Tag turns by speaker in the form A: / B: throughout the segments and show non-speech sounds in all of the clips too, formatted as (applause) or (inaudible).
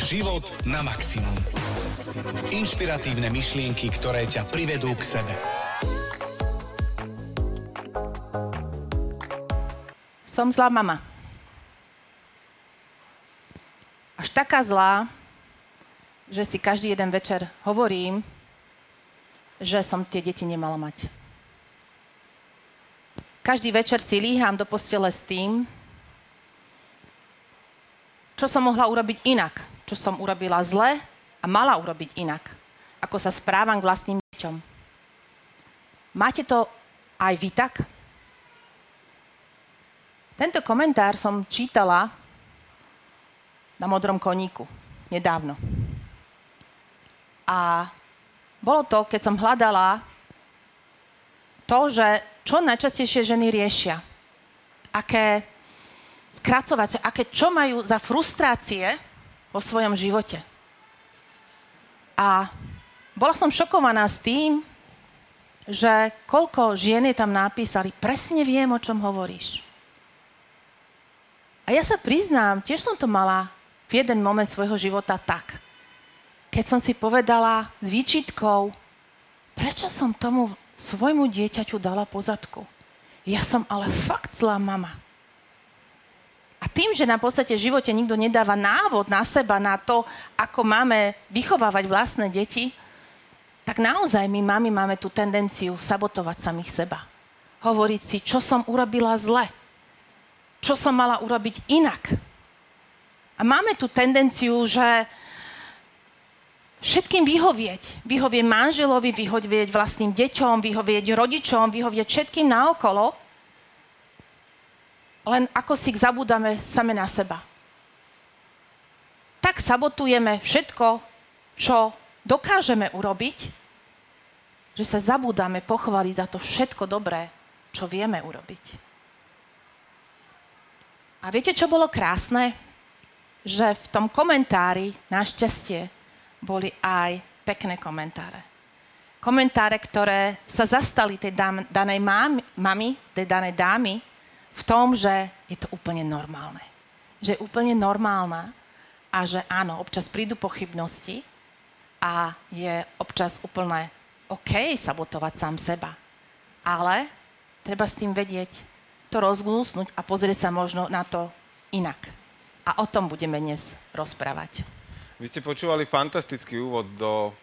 A: Život na maximum. Inšpiratívne myšlienky, ktoré ťa privedú k sebe.
B: Som zlá mama. Až taká zlá, že si každý jeden večer hovorím, že som tie deti nemala mať. Každý večer si líham do postele s tým, čo som mohla urobiť inak, čo som urobila zle a mala urobiť inak, ako sa správam k vlastným deťom. Máte to aj vy tak? Tento komentár som čítala na modrom koníku nedávno. A bolo to, keď som hľadala to, že čo najčastejšie ženy riešia. Aké skracovať, aké čo majú za frustrácie vo svojom živote. A bola som šokovaná s tým, že koľko žien je tam napísali, presne viem, o čom hovoríš. A ja sa priznám, tiež som to mala v jeden moment svojho života tak. Keď som si povedala s výčitkou, prečo som tomu svojmu dieťaťu dala pozadku? Ja som ale fakt zlá mama. A tým, že na podstate v živote nikto nedáva návod na seba, na to, ako máme vychovávať vlastné deti, tak naozaj my mami máme tú tendenciu sabotovať samých seba. Hovoriť si, čo som urobila zle. Čo som mala urobiť inak. A máme tú tendenciu, že všetkým vyhovieť. Vyhovieť manželovi, vyhovieť vlastným deťom, vyhovieť rodičom, vyhovieť všetkým naokolo – len ako si zabúdame same na seba. Tak sabotujeme všetko, čo dokážeme urobiť, že sa zabúdame pochváliť za to všetko dobré, čo vieme urobiť. A viete, čo bolo krásne? Že v tom komentári, našťastie, boli aj pekné komentáre. Komentáre, ktoré sa zastali tej danej mami, tej danej dámy, v tom, že je to úplne normálne. Že je úplne normálna a že áno, občas prídu pochybnosti a je občas úplne OK sabotovať sám seba. Ale treba s tým vedieť to rozglúsnuť a pozrieť sa možno na to inak. A o tom budeme dnes rozprávať.
C: Vy ste počúvali fantastický úvod do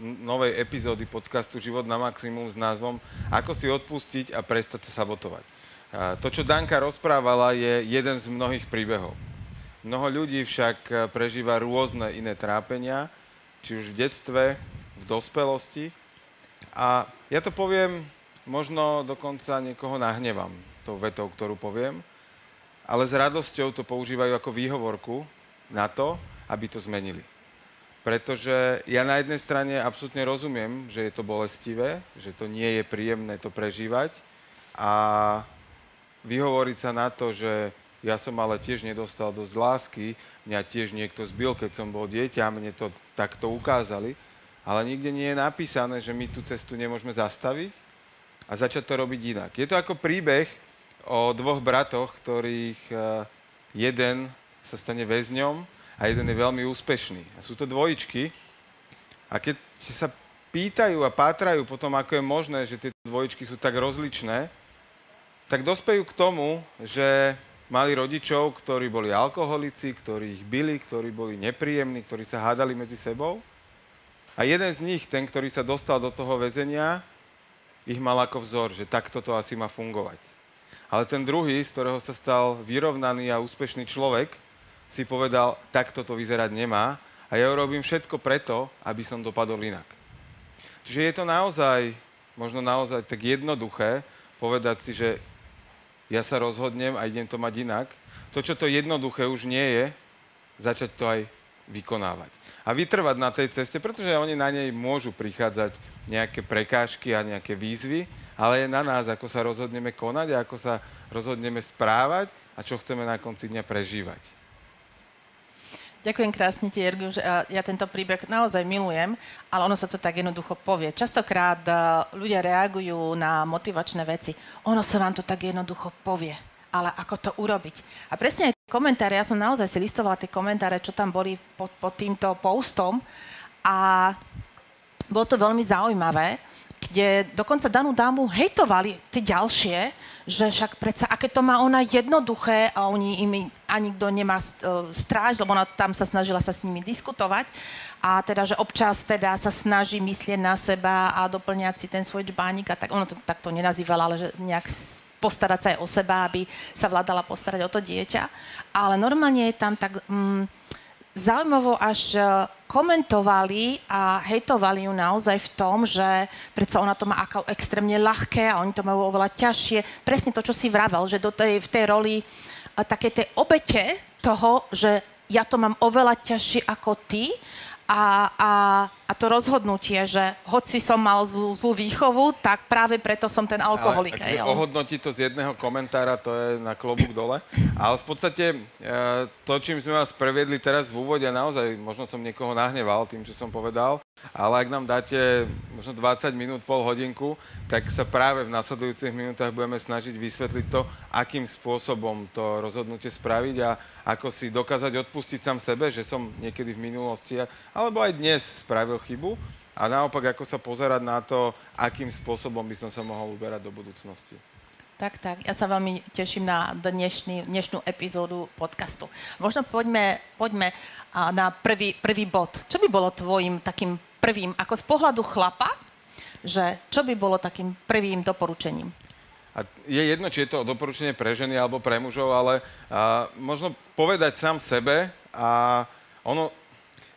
C: novej epizódy podcastu Život na maximum s názvom Ako si odpustiť a prestať sa sabotovať. To, čo Danka rozprávala, je jeden z mnohých príbehov. Mnoho ľudí však e, prežíva rôzne iné trápenia, či už v detstve, v dospelosti. A ja to poviem, možno dokonca niekoho nahnevam tou vetou, ktorú poviem, ale s radosťou to používajú ako výhovorku na to, aby to zmenili. Pretože ja na jednej strane absolútne rozumiem, že je to bolestivé, že to nie je príjemné to prežívať a vyhovoriť sa na to, že ja som ale tiež nedostal dosť lásky, mňa tiež niekto zbil, keď som bol dieťa, mne to takto ukázali, ale nikde nie je napísané, že my tú cestu nemôžeme zastaviť a začať to robiť inak. Je to ako príbeh o dvoch bratoch, ktorých eh, jeden sa stane väzňom a jeden je veľmi úspešný. A sú to dvojičky a keď sa pýtajú a pátrajú potom, ako je možné, že tie dvojičky sú tak rozličné, tak dospejú k tomu, že mali rodičov, ktorí boli alkoholici, ktorí ich bili, ktorí boli nepríjemní, ktorí sa hádali medzi sebou. A jeden z nich, ten, ktorý sa dostal do toho väzenia, ich mal ako vzor, že takto to asi má fungovať. Ale ten druhý, z ktorého sa stal vyrovnaný a úspešný človek, si povedal, takto to vyzerať nemá a ja urobím všetko preto, aby som dopadol inak. Čiže je to naozaj, možno naozaj tak jednoduché povedať si, že ja sa rozhodnem a idem to mať inak. To, čo to jednoduché už nie je, začať to aj vykonávať. A vytrvať na tej ceste, pretože oni na nej môžu prichádzať nejaké prekážky a nejaké výzvy, ale je na nás, ako sa rozhodneme konať a ako sa rozhodneme správať a čo chceme na konci dňa prežívať.
B: Ďakujem krásne ti, Jergiu, že ja tento príbeh naozaj milujem, ale ono sa to tak jednoducho povie. Častokrát ľudia reagujú na motivačné veci. Ono sa vám to tak jednoducho povie, ale ako to urobiť. A presne aj komentáre, ja som naozaj si listovala tie komentáre, čo tam boli pod, pod týmto postom a bolo to veľmi zaujímavé, kde dokonca danú dámu hejtovali tie ďalšie, že však predsa, aké to má ona jednoduché a oni im ani kto nemá e, stráž, lebo ona tam sa snažila sa s nimi diskutovať a teda, že občas teda sa snaží myslieť na seba a doplňať si ten svoj džbánik a tak, ono to takto nenazývala, ale že nejak postarať sa aj o seba, aby sa vládala postarať o to dieťa. Ale normálne je tam tak mm, zaujímavo až e, komentovali a hejtovali ju naozaj v tom, že predsa ona to má ako extrémne ľahké a oni to majú oveľa ťažšie. Presne to, čo si vravel, že do tej, v tej roli také tej obete toho, že ja to mám oveľa ťažšie ako ty a, a, a to rozhodnutie, že hoci som mal zlú, zlú výchovu, tak práve preto som ten alkoholik.
C: Ale ohodnotí to z jedného komentára, to je na klobúk dole. Ale v podstate e, to, čím sme vás previedli teraz v úvode, naozaj možno som niekoho nahneval tým, čo som povedal, ale ak nám dáte možno 20 minút, pol hodinku, tak sa práve v nasledujúcich minútach budeme snažiť vysvetliť to, akým spôsobom to rozhodnutie spraviť a ako si dokázať odpustiť sám sebe, že som niekedy v minulosti alebo aj dnes spravil chybu a naopak ako sa pozerať na to, akým spôsobom by som sa mohol uberať do budúcnosti.
B: Tak, tak. Ja sa veľmi teším na dnešný, dnešnú epizódu podcastu. Možno poďme, poďme na prvý, prvý bod. Čo by bolo tvojim takým prvým, ako z pohľadu chlapa, že čo by bolo takým prvým doporučením?
C: A je jedno, či je to doporučenie pre ženy alebo pre mužov, ale a, možno povedať sám sebe a ono,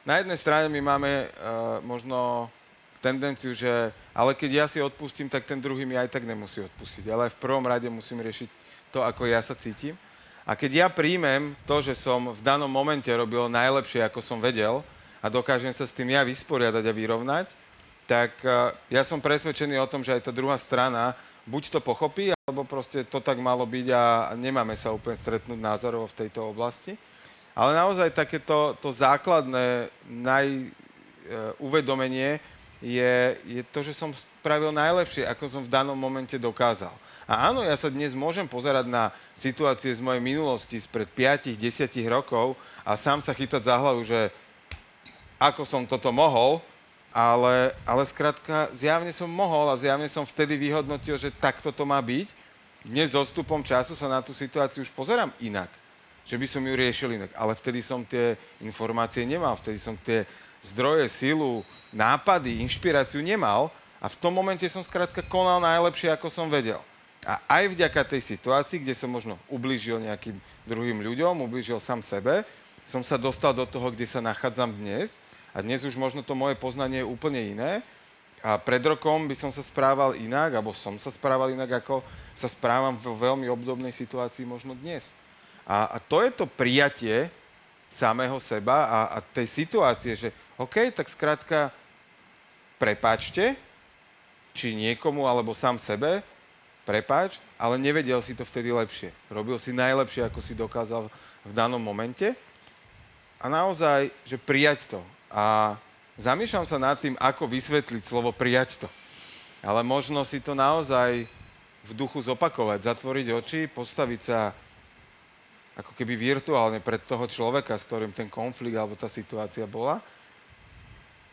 C: na jednej strane my máme a, možno tendenciu, že ale keď ja si odpustím, tak ten druhý mi aj tak nemusí odpustiť. Ale v prvom rade musím riešiť to, ako ja sa cítim. A keď ja príjmem to, že som v danom momente robil najlepšie, ako som vedel, a dokážem sa s tým ja vysporiadať a vyrovnať, tak uh, ja som presvedčený o tom, že aj tá druhá strana buď to pochopí, alebo proste to tak malo byť a nemáme sa úplne stretnúť názorov v tejto oblasti. Ale naozaj takéto to základné najuvedomenie uh, je, je to, že som spravil najlepšie, ako som v danom momente dokázal. A áno, ja sa dnes môžem pozerať na situácie z mojej minulosti, spred 5-10 rokov a sám sa chytať za hlavu, že ako som toto mohol, ale, ale skrátka zjavne som mohol a zjavne som vtedy vyhodnotil, že takto to má byť. Dnes so stupom času sa na tú situáciu už pozerám inak. Že by som ju riešil inak. Ale vtedy som tie informácie nemal, vtedy som tie zdroje, silu, nápady, inšpiráciu nemal a v tom momente som skrátka konal najlepšie, ako som vedel. A aj vďaka tej situácii, kde som možno ublížil nejakým druhým ľuďom, ublížil sám sebe, som sa dostal do toho, kde sa nachádzam dnes a dnes už možno to moje poznanie je úplne iné. A pred rokom by som sa správal inak, alebo som sa správal inak, ako sa správam v veľmi obdobnej situácii možno dnes. A, a to je to prijatie samého seba a, a tej situácie, že OK, tak skrátka prepáčte, či niekomu, alebo sám sebe, prepáč, ale nevedel si to vtedy lepšie. Robil si najlepšie, ako si dokázal v danom momente. A naozaj, že prijať to a zamýšľam sa nad tým, ako vysvetliť slovo prijať to. Ale možno si to naozaj v duchu zopakovať, zatvoriť oči, postaviť sa ako keby virtuálne pred toho človeka, s ktorým ten konflikt alebo tá situácia bola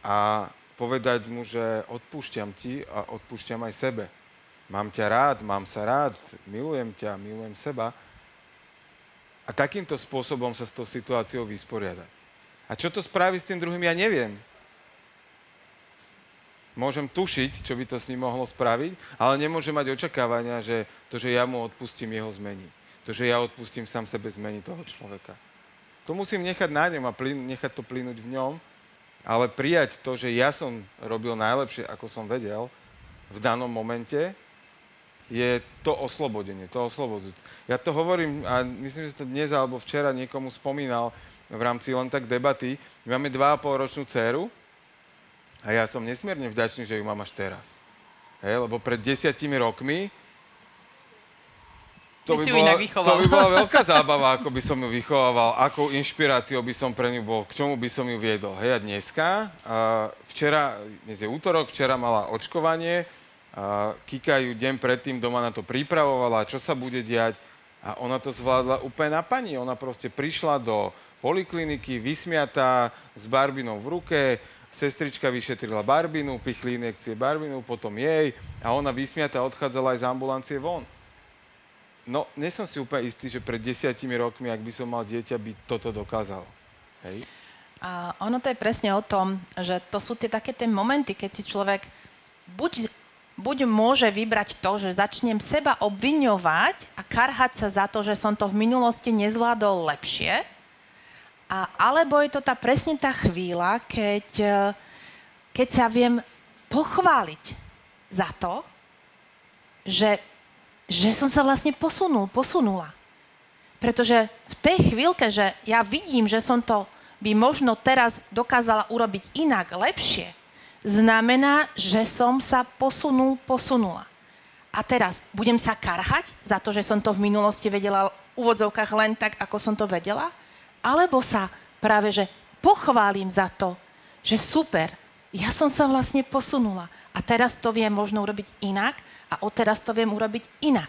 C: a povedať mu, že odpúšťam ti a odpúšťam aj sebe. Mám ťa rád, mám sa rád, milujem ťa, milujem seba. A takýmto spôsobom sa s tou situáciou vysporiadať. A čo to spraví s tým druhým, ja neviem. Môžem tušiť, čo by to s ním mohlo spraviť, ale nemôžem mať očakávania, že to, že ja mu odpustím, jeho zmení. To, že ja odpustím sám sebe, zmení toho človeka. To musím nechať na ňom a plyn, nechať to plynúť v ňom, ale prijať to, že ja som robil najlepšie, ako som vedel v danom momente, je to oslobodenie, to oslobodzujúce. Ja to hovorím, a myslím, že to dnes alebo včera niekomu spomínal, v rámci len tak debaty. Máme 2,5 ročnú dceru a ja som nesmierne vďačný, že ju mám až teraz. Hej, lebo pred desiatimi rokmi
B: to by, bola,
C: to by bola (laughs) veľká zábava, ako by som ju vychovával, akou inšpiráciou by som pre ňu bol, k čomu by som ju viedol. Hej, a dneska, a včera, dnes je útorok, včera mala očkovanie, a Kika ju deň predtým doma na to pripravovala, čo sa bude diať. A ona to zvládla úplne na pani. Ona proste prišla do polikliniky, vysmiatá, s barbinou v ruke, sestrička vyšetrila barbinu, pichli injekcie barbinu, potom jej a ona vysmiatá odchádzala aj z ambulancie von. No, nie som si úplne istý, že pred desiatimi rokmi, ak by som mal dieťa, by toto dokázal. Hej?
B: A ono to je presne o tom, že to sú tie také tie momenty, keď si človek buď, buď môže vybrať to, že začnem seba obviňovať a karhať sa za to, že som to v minulosti nezvládol lepšie, a, alebo je to tá presne tá chvíľa, keď, e, keď sa viem pochváliť za to, že že som sa vlastne posunul, posunula. Pretože v tej chvíľke, že ja vidím, že som to by možno teraz dokázala urobiť inak, lepšie, znamená, že som sa posunul, posunula. A teraz budem sa karhať za to, že som to v minulosti vedela v úvodzovkách len tak, ako som to vedela? Alebo sa práve, že pochválim za to, že super, ja som sa vlastne posunula a teraz to viem možno urobiť inak a odteraz to viem urobiť inak.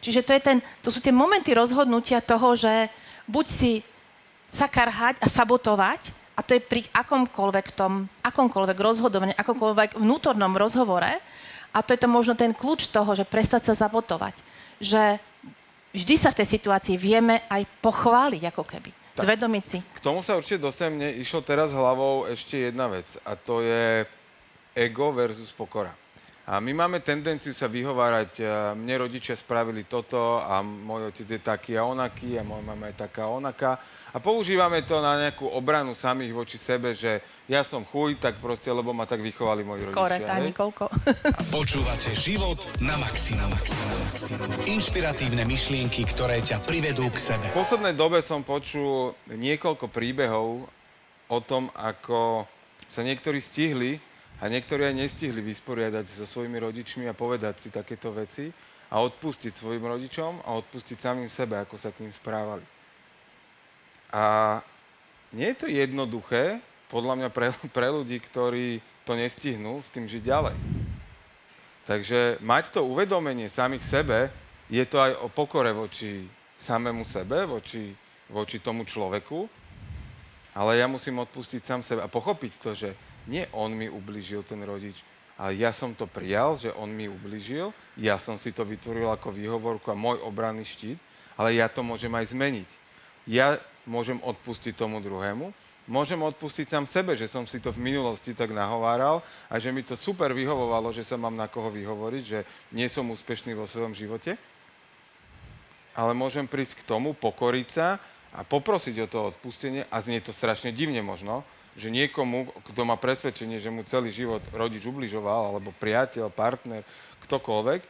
B: Čiže to, je ten, to sú tie momenty rozhodnutia toho, že buď si sa karhať a sabotovať, a to je pri akomkoľvek tom, akomkoľvek rozhodovaní, akomkoľvek vnútornom rozhovore, a to je to možno ten kľúč toho, že prestať sa sabotovať. Že vždy sa v tej situácii vieme aj pochváliť, ako keby. Tak, Zvedomiť si.
C: K tomu sa určite dostanem. Mne išlo teraz hlavou ešte jedna vec. A to je ego versus pokora. A my máme tendenciu sa vyhovárať, mne rodičia spravili toto a môj otec je taký a onaký a moja mama je taká a onaká. A používame to na nejakú obranu samých voči sebe, že ja som chuj, tak proste, lebo ma tak vychovali moji
B: Skore,
C: rodičia.
B: tá Nikolko.
A: Počúvate život na maximum. Inšpiratívne myšlienky, ktoré ťa privedú k sebe.
C: V poslednej dobe som počul niekoľko príbehov o tom, ako sa niektorí stihli a niektorí aj nestihli vysporiadať so svojimi rodičmi a povedať si takéto veci a odpustiť svojim rodičom a odpustiť samým sebe, ako sa k ním správali. A nie je to jednoduché, podľa mňa pre, pre ľudí, ktorí to nestihnú, s tým žiť ďalej. Takže mať to uvedomenie samých sebe, je to aj o pokore voči samému sebe, voči, voči tomu človeku, ale ja musím odpustiť sám sebe a pochopiť to, že nie on mi ubližil, ten rodič, ale ja som to prijal, že on mi ubližil, ja som si to vytvoril ako výhovorku a môj obranný štít, ale ja to môžem aj zmeniť. Ja môžem odpustiť tomu druhému, môžem odpustiť sám sebe, že som si to v minulosti tak nahováral a že mi to super vyhovovalo, že sa mám na koho vyhovoriť, že nie som úspešný vo svojom živote, ale môžem prísť k tomu, pokoriť sa a poprosiť o to odpustenie a znie to strašne divne možno, že niekomu, kto má presvedčenie, že mu celý život rodič ubližoval, alebo priateľ, partner, ktokoľvek,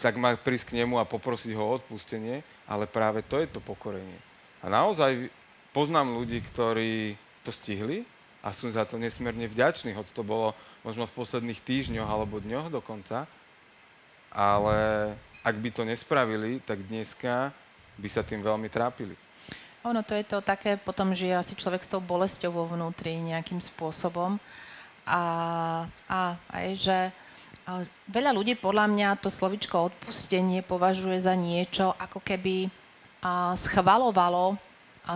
C: tak má prísť k nemu a poprosiť ho o odpustenie, ale práve to je to pokorenie. A naozaj poznám ľudí, ktorí to stihli a sú za to nesmierne vďační, hoď to bolo možno v posledných týždňoch alebo dňoch dokonca, ale ak by to nespravili, tak dneska by sa tým veľmi trápili.
B: Ono to je to také, potom žije asi človek s tou bolesťou vo vnútri nejakým spôsobom. A, a aj, že a veľa ľudí podľa mňa to slovičko odpustenie považuje za niečo, ako keby schvalovalo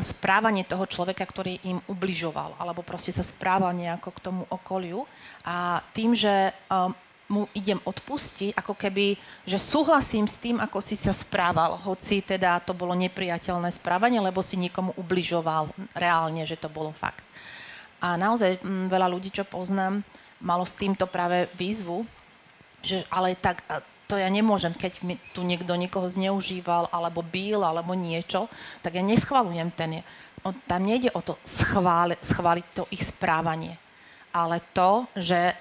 B: správanie toho človeka, ktorý im ubližoval, alebo proste sa správal nejako k tomu okoliu. A tým, že mu idem odpustiť, ako keby, že súhlasím s tým, ako si sa správal, hoci teda to bolo nepriateľné správanie, lebo si niekomu ubližoval reálne, že to bolo fakt. A naozaj m, mm, veľa ľudí, čo poznám, malo s týmto práve výzvu, že ale tak to ja nemôžem, keď mi tu niekto niekoho zneužíval, alebo bíl, alebo niečo, tak ja neschvalujem ten. Tam nejde o to schváli, schváliť to ich správanie, ale to, že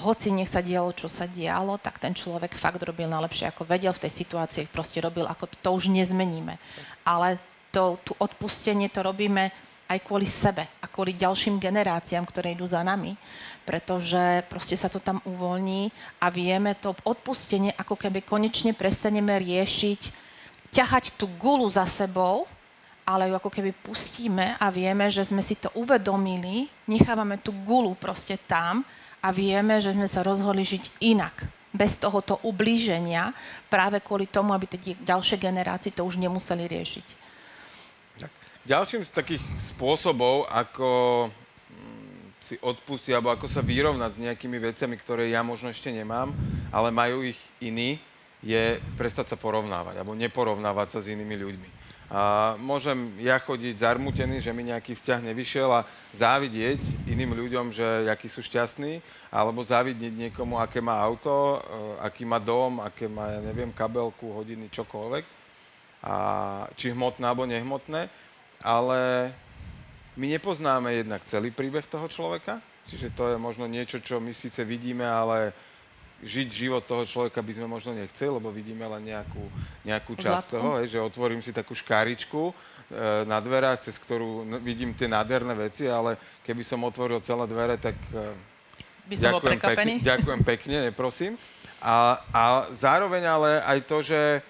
B: hoci nech sa dialo, čo sa dialo, tak ten človek fakt robil najlepšie, ako vedel v tej situácii, proste robil, ako to, to už nezmeníme. Ale to, tu odpustenie to robíme aj kvôli sebe a kvôli ďalším generáciám, ktoré idú za nami, pretože proste sa to tam uvoľní a vieme to odpustenie, ako keby konečne prestaneme riešiť, ťahať tú gulu za sebou, ale ju ako keby pustíme a vieme, že sme si to uvedomili, nechávame tú gulu proste tam a vieme, že sme sa rozhodli žiť inak. bez tohoto ublíženia, práve kvôli tomu, aby tie ďalšie generácie to už nemuseli riešiť.
C: Ďalším z takých spôsobov, ako mm, si odpustiť, alebo ako sa vyrovnať s nejakými vecami, ktoré ja možno ešte nemám, ale majú ich iní, je prestať sa porovnávať, alebo neporovnávať sa s inými ľuďmi. A môžem ja chodiť zarmutený, že mi nejaký vzťah nevyšiel a závidieť iným ľuďom, že akí sú šťastní, alebo závidieť niekomu, aké má auto, e, aký má dom, aké má, ja neviem, kabelku, hodiny, čokoľvek. A či hmotné alebo nehmotné. Ale my nepoznáme jednak celý príbeh toho človeka, čiže to je možno niečo, čo my síce vidíme, ale žiť život toho človeka by sme možno nechceli, lebo vidíme len nejakú, nejakú časť toho, hej, že otvorím si takú škáričku e, na dverách, cez ktorú vidím tie nádherné veci, ale keby som otvoril celé dvere, tak
B: e, by som ďakujem, pekne,
C: ďakujem pekne, prosím. A, a zároveň ale aj to, že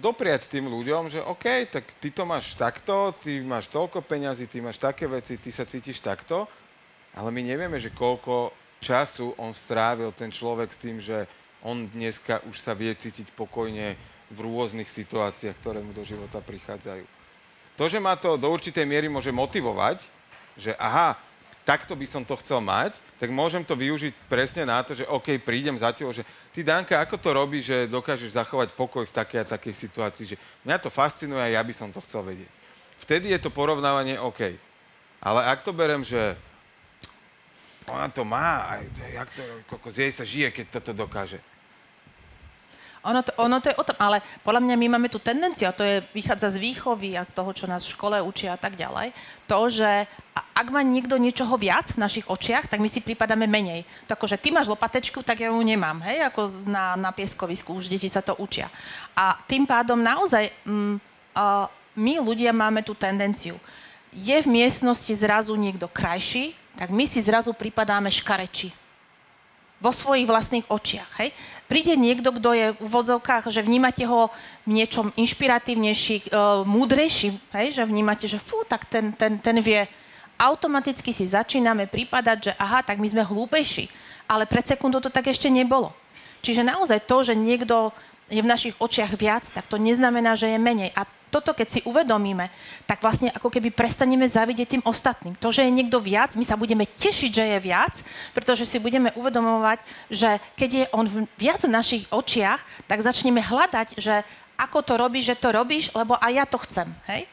C: dopriať tým ľuďom, že OK, tak ty to máš takto, ty máš toľko peňazí, ty máš také veci, ty sa cítiš takto, ale my nevieme, že koľko času on strávil ten človek s tým, že on dneska už sa vie cítiť pokojne v rôznych situáciách, ktoré mu do života prichádzajú. To, že ma to do určitej miery môže motivovať, že aha, takto by som to chcel mať, tak môžem to využiť presne na to, že OK, prídem za tebou, že ty, Danka, ako to robíš, že dokážeš zachovať pokoj v takej a takej situácii, že mňa to fascinuje a ja by som to chcel vedieť. Vtedy je to porovnávanie OK. Ale ak to berem, že ona to má, aj, jak to, kokos, jej sa žije, keď toto dokáže.
B: Ono to, ono to je o tom, ale podľa mňa my máme tú tendenciu, a to je, vychádza z výchovy a z toho, čo nás v škole učia a tak ďalej, to, že ak má niekto niečoho viac v našich očiach, tak my si pripadáme menej. To že ty máš lopatečku, tak ja ju nemám, hej, ako na, na pieskovisku, už deti sa to učia. A tým pádom naozaj mm, uh, my ľudia máme tú tendenciu. Je v miestnosti zrazu niekto krajší, tak my si zrazu pripadáme škareči vo svojich vlastných očiach. Hej? Príde niekto, kto je v vodzovkách, že vnímate ho v niečom inšpiratívnejší, uh, múdrejší, hej? že vnímate, že fú, tak ten, ten, ten vie. Automaticky si začíname pripadať, že aha, tak my sme hlúpejší. Ale pred sekundou to tak ešte nebolo. Čiže naozaj to, že niekto je v našich očiach viac, tak to neznamená, že je menej. A toto, keď si uvedomíme, tak vlastne ako keby prestaneme zavidieť tým ostatným. To, že je niekto viac, my sa budeme tešiť, že je viac, pretože si budeme uvedomovať, že keď je on viac v našich očiach, tak začneme hľadať, že ako to robíš, že to robíš, lebo aj ja to chcem. Hej?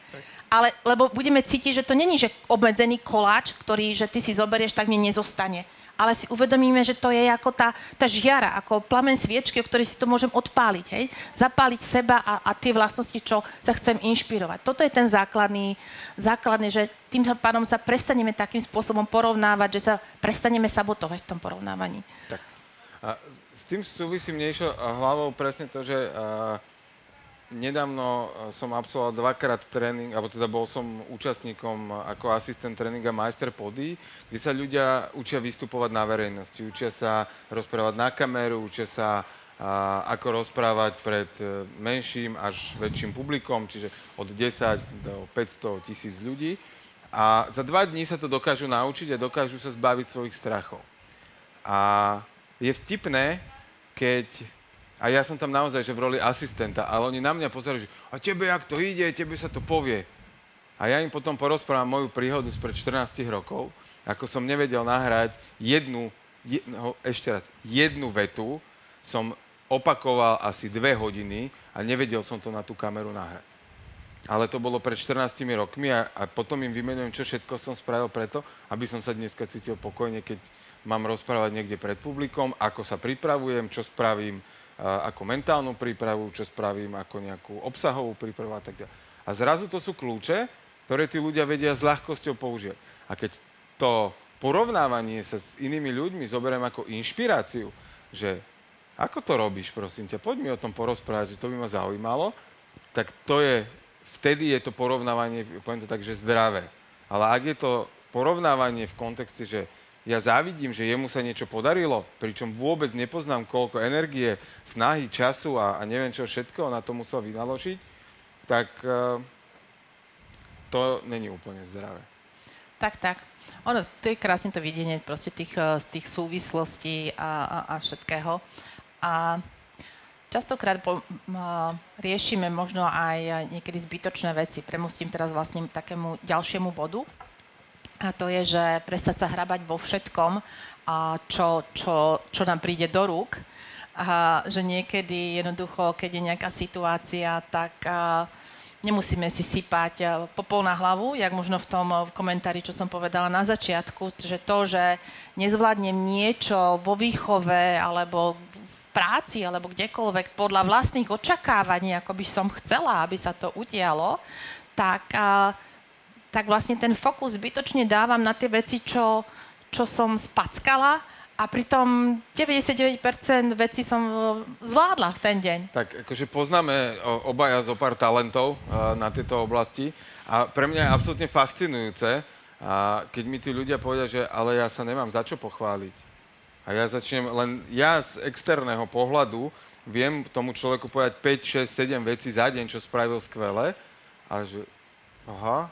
B: Ale lebo budeme cítiť, že to není, že obmedzený koláč, ktorý, že ty si zoberieš, tak mi nezostane ale si uvedomíme, že to je ako tá, tá žiara, ako plamen sviečky, o ktorej si to môžem odpáliť, hej? Zapáliť seba a, a tie vlastnosti, čo sa chcem inšpirovať. Toto je ten základný, základný že tým pádom sa prestaneme takým spôsobom porovnávať, že sa prestaneme sabotovať v tom porovnávaní.
C: Tak. A s tým súvisí mnejšou hlavou presne to, že a, Nedávno eh, som absolvoval dvakrát tréning, alebo teda bol som účastníkom eh, ako asistent tréninga Majster Pody, kde sa ľudia učia vystupovať na verejnosti, učia sa rozprávať na kameru, učia sa a, eh, ako rozprávať pred menším až väčším publikom, čiže od 10 do 500 tisíc ľudí. A za dva dní sa to dokážu naučiť a dokážu sa zbaviť svojich strachov. A je vtipné, keď a ja som tam naozaj, že v roli asistenta, ale oni na mňa pozerali, že a tebe, jak to ide, tebe sa to povie. A ja im potom porozprávam moju príhodu spred 14 rokov, ako som nevedel nahrať jednu, jedno, ešte raz, jednu vetu, som opakoval asi dve hodiny a nevedel som to na tú kameru nahrať. Ale to bolo pred 14 rokmi a, a potom im vymenujem, čo všetko som spravil preto, aby som sa dneska cítil pokojne, keď mám rozprávať niekde pred publikom, ako sa pripravujem, čo spravím, ako mentálnu prípravu, čo spravím ako nejakú obsahovú prípravu a tak ďalej. A zrazu to sú kľúče, ktoré tí ľudia vedia s ľahkosťou použiť. A keď to porovnávanie sa s inými ľuďmi zoberiem ako inšpiráciu, že ako to robíš, prosím ťa, poď mi o tom porozprávať, že to by ma zaujímalo, tak to je, vtedy je to porovnávanie, poviem to tak, že zdravé. Ale ak je to porovnávanie v kontexte, že ja závidím, že jemu sa niečo podarilo, pričom vôbec nepoznám, koľko energie, snahy, času a, a neviem čo všetko na to musel vynaložiť, tak uh, to není úplne zdravé.
B: Tak, tak. Ono, to je krásne to videnie proste tých, eh, tých súvislostí a, a, a všetkého. A častokrát po, m, riešime možno aj niekedy zbytočné veci. Premostím teraz vlastne takému ďalšiemu bodu. A to je, že prestať sa hrabať vo všetkom, a čo, čo, čo nám príde do rúk. A že niekedy jednoducho, keď je nejaká situácia, tak a, nemusíme si sypať popol na hlavu, jak možno v tom komentári, čo som povedala na začiatku, že to, že nezvládnem niečo vo výchove alebo v práci alebo kdekoľvek podľa vlastných očakávaní, ako by som chcela, aby sa to udialo, tak, tak vlastne ten fokus zbytočne dávam na tie veci, čo, čo som spackala a pritom 99% vecí som e, zvládla v ten deň.
C: Tak akože poznáme obaja zo pár talentov e, na tieto oblasti a pre mňa je absolútne fascinujúce, a keď mi tí ľudia povedia, že ale ja sa nemám za čo pochváliť. A ja začnem, len ja z externého pohľadu viem tomu človeku povedať 5, 6, 7 vecí za deň, čo spravil skvele. A že, aha,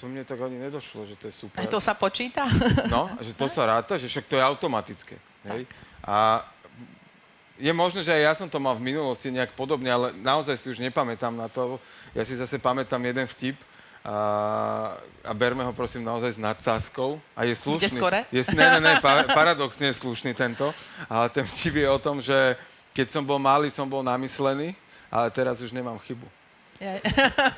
C: to mne tak ani nedošlo, že to je super.
B: A to sa počíta?
C: No, že to sa ráta, že však to je automatické. Hej? A je možné, že aj ja som to mal v minulosti nejak podobne, ale naozaj si už nepamätám na to. Ja si zase pamätám jeden vtip, a, a berme ho prosím naozaj s nadsázkou. A je slušný.
B: Ide skore?
C: Je, ne, ne, ne, pa, paradoxne je slušný tento. Ale ten vtip je o tom, že keď som bol malý, som bol namyslený, ale teraz už nemám chybu.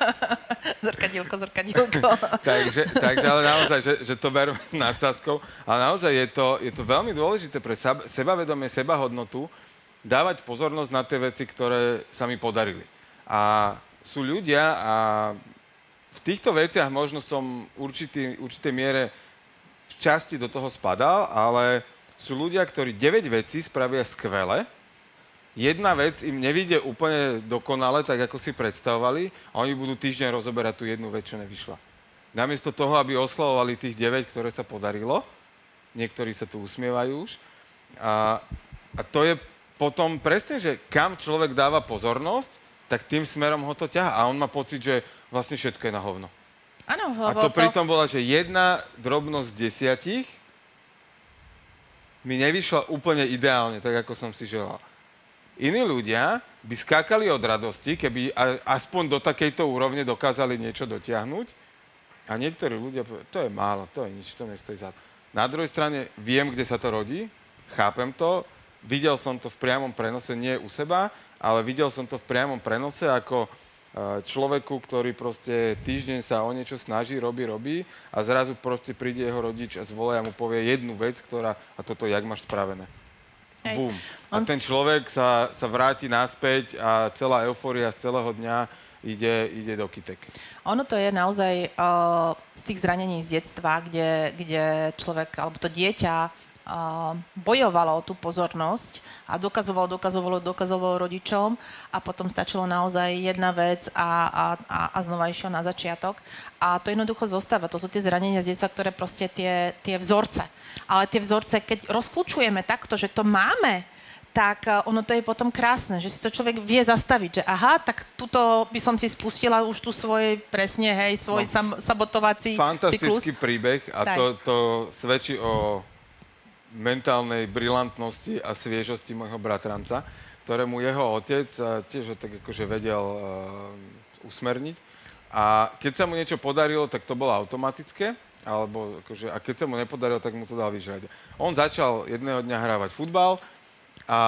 C: (laughs)
B: zrkadílko, zrkadílko. (laughs)
C: takže, takže, ale naozaj, že, že to berme s nadsázkou. Ale naozaj je to, je to veľmi dôležité pre sebavedomie, sebahodnotu dávať pozornosť na tie veci, ktoré sa mi podarili. A sú ľudia a v týchto veciach možno som určitý, určitej miere v časti do toho spadal, ale sú ľudia, ktorí 9 vecí spravia skvele, jedna vec im nevíde úplne dokonale, tak ako si predstavovali, a oni budú týždeň rozoberať tú jednu vec, čo nevyšla. Namiesto toho, aby oslavovali tých 9, ktoré sa podarilo, niektorí sa tu usmievajú už, a, a to je potom presne, že kam človek dáva pozornosť, tak tým smerom ho to ťaha. A on má pocit, že vlastne všetko je na hovno.
B: Áno,
C: A to, to pritom bola, že jedna drobnosť z desiatich mi nevyšla úplne ideálne, tak ako som si želal. Iní ľudia by skákali od radosti, keby aspoň do takejto úrovne dokázali niečo dotiahnuť. A niektorí ľudia povedali, to je málo, to je nič, to nestojí za to. Na druhej strane viem, kde sa to rodí, chápem to, videl som to v priamom prenose, nie u seba, ale videl som to v priamom prenose ako e, človeku, ktorý proste týždeň sa o niečo snaží, robí, robí a zrazu proste príde jeho rodič a zvolá a mu povie jednu vec, ktorá, a toto jak máš spravené. Bum. A ten človek sa, sa vráti naspäť a celá eufória z celého dňa ide, ide do kytek.
B: Ono to je naozaj uh, z tých zranení z detstva, kde, kde človek, alebo to dieťa bojovalo o tú pozornosť a dokazovalo, dokazovalo, dokazovalo rodičom a potom stačilo naozaj jedna vec a, a, a, a znova išiel na začiatok. A to jednoducho zostáva. To sú tie zranenia z detstva, ktoré proste tie, tie vzorce ale tie vzorce, keď rozklúčujeme takto, že to máme, tak eh, ono to je potom krásne, že si to človek vie zastaviť, že aha, tak tuto by som si spustila už tu svoje, presne, hej, svoj no, sam, sabotovací
C: Fantastický
B: cyklus.
C: príbeh a to, to svedčí o mentálnej brilantnosti a sviežosti môjho bratranca, ktorému jeho otec eh, tiež ho tak akože vedel uh, usmerniť. A keď sa mu niečo podarilo, tak to bolo automatické alebo akože, a keď sa mu nepodarilo, tak mu to dal vyžrať. On začal jedného dňa hrávať futbal a